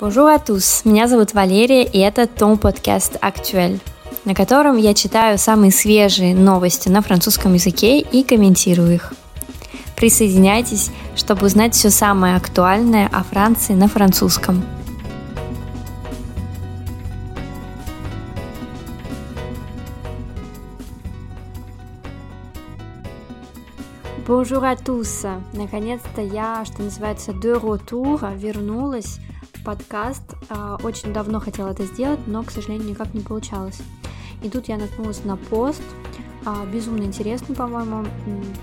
Bonjour à tous, меня зовут Валерия, и это Том подкаст «Актуэль», на котором я читаю самые свежие новости на французском языке и комментирую их. Присоединяйтесь, чтобы узнать все самое актуальное о Франции на французском. Bonjour à tous! Наконец-то я, что называется, de retour, вернулась подкаст. А, очень давно хотела это сделать, но, к сожалению, никак не получалось. И тут я наткнулась на пост, а, безумно интересный, по-моему.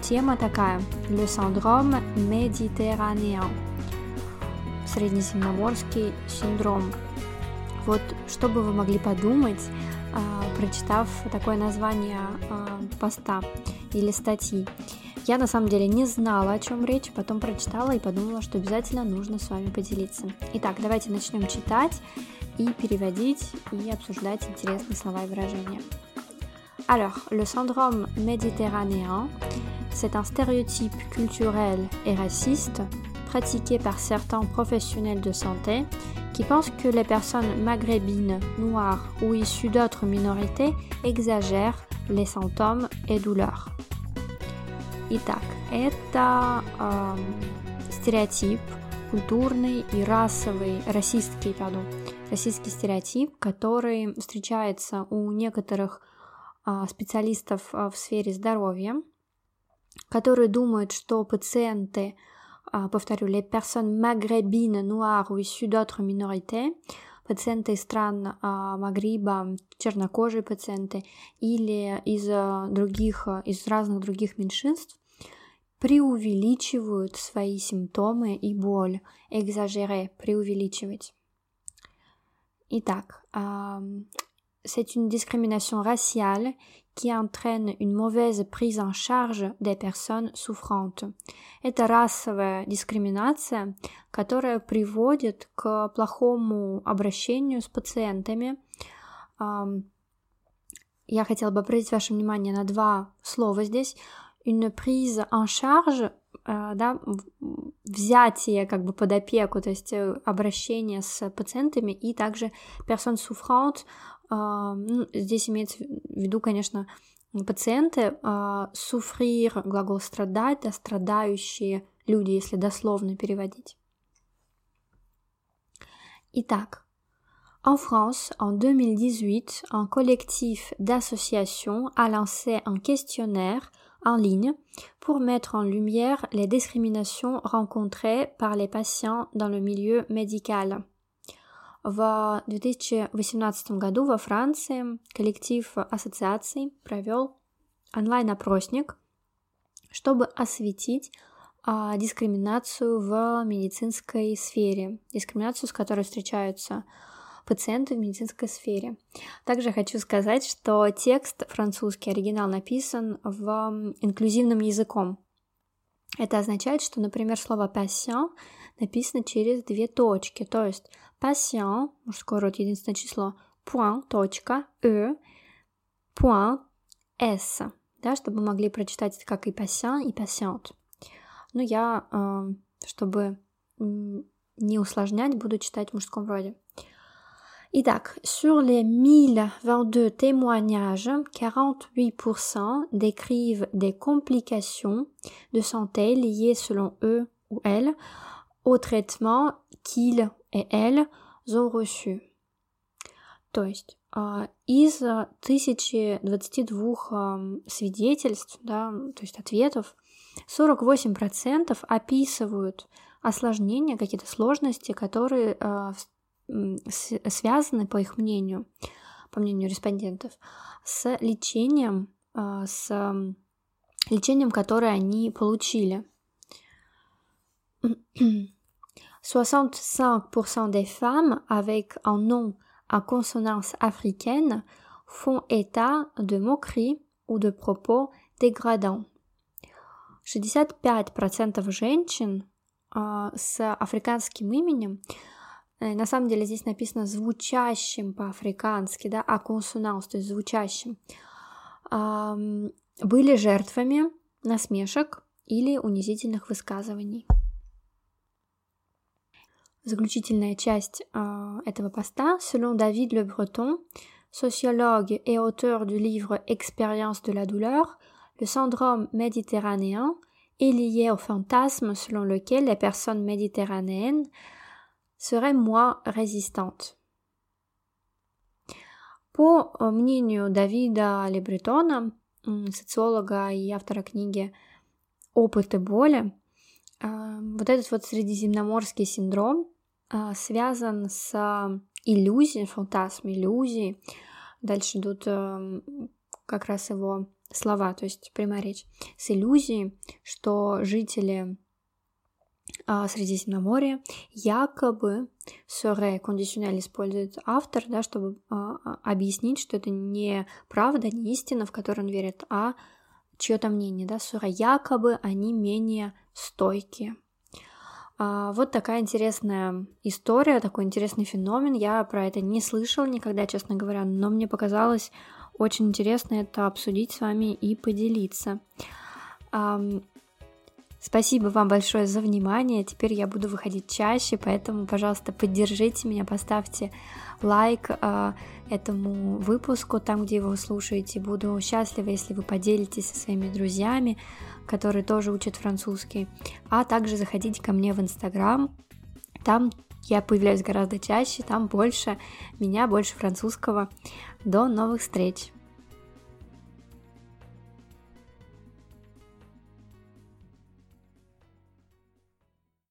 Тема такая Le syndrome méditerranéen Среднеземноморский синдром. Вот что бы вы могли подумать, а, прочитав такое название поста или статьи. Я на самом деле не знала, о чем речь, потом прочитала и подумала, что обязательно нужно с вами поделиться. Итак, давайте начнем читать и переводить и обсуждать интересные слова и выражения. Alors, le syndrome méditerranéen, c'est un stéréotype culturel et raciste pratiqué par certains professionnels de santé qui pensent que les personnes maghrébines, noires ou issues d'autres minorités exagèrent les symptômes et douleurs. Итак, это э, стереотип культурный и расовый, расистский, пардон, российский стереотип, который встречается у некоторых э, специалистов э, в сфере здоровья, которые думают, что пациенты, э, повторю, les personnes maghrébines, noires ou issues d'autres minorités, пациенты из стран а, Магриба, чернокожие пациенты или из других, из разных других меньшинств, преувеличивают свои симптомы и боль. Exagérer, преувеличивать. Итак, c'est une discrimination raciale qui entraîne une mauvaise prise en charge des personnes souffrantes. Это расовая дискриминация, которая приводит к плохому обращению с пациентами. Я хотела бы обратить ваше внимание на два слова здесь une prise en charge, э, да, взятие как бы под опеку, то есть э, обращение с пациентами и также персон souffrante, э, ну, здесь имеется в виду, конечно, пациенты, souffrir, глагол страдать, да, страдающие люди, если дословно переводить. Итак, En France, en 2018, un collectif d'associations a lancé un questionnaire en ligne pour mettre en lumière les discriminations rencontrées par les patients dans le milieu médical. В 2018 году во Франции коллектив ассоциаций провел онлайн-опросник, чтобы осветить а, дискриминацию в медицинской сфере, дискриминацию, с которой встречаются пациенты в медицинской сфере. Также хочу сказать, что текст французский оригинал написан в инклюзивным языком. Это означает, что, например, слово patient написано через две точки, то есть patient, мужской род, единственное число, point, точка, e, point, s, да, чтобы мы могли прочитать это как и patient, и patient. Но я, э, чтобы не усложнять, буду читать в мужском роде. Итак, sur les 1022 témoignages, 48% décrivent des complications de santé liées selon eux ou elles au traitement qu'ils et elles ont reçu. То есть из 1022 свидетельств, да, то есть ответов, 48% описывают осложнения, какие-то сложности, которые связаны, по их мнению, по мнению респондентов, с лечением, а, с лечением, которое они получили. 65% des femmes avec un nom à consonance africaine font état de moquerie ou de propos dégradants. 65% женщин э, с африканским именем на самом деле здесь написано звучащим по-африкански, да, а консонаус, то есть звучащим, были жертвами насмешек или унизительных высказываний. заключительная часть э, этого поста. Selon David Le Breton, sociologue et auteur du livre Expérience de la douleur, le syndrome méditerranéen est lié au fantasme selon lequel les personnes méditerranéennes seraient moins résistantes. По мнению Давида Лебретона, социолога и автора книги «Опыты боли», вот этот вот средиземноморский синдром связан с иллюзией, фантазм иллюзии. Дальше идут как раз его слова, то есть прямая речь, с иллюзией, что жители Средиземноморья якобы serait кондиционель использует автор, да, чтобы а, а, объяснить, что это не правда, не истина, в которую он верит, а чье-то мнение, да, сура, якобы они менее стойкие. А, вот такая интересная история, такой интересный феномен. Я про это не слышала никогда, честно говоря, но мне показалось очень интересно это обсудить с вами и поделиться. Спасибо вам большое за внимание. Теперь я буду выходить чаще, поэтому, пожалуйста, поддержите меня, поставьте лайк э, этому выпуску, там, где вы слушаете. Буду счастлива, если вы поделитесь со своими друзьями, которые тоже учат французский. А также заходите ко мне в Инстаграм. Там я появляюсь гораздо чаще, там больше меня, больше французского. До новых встреч!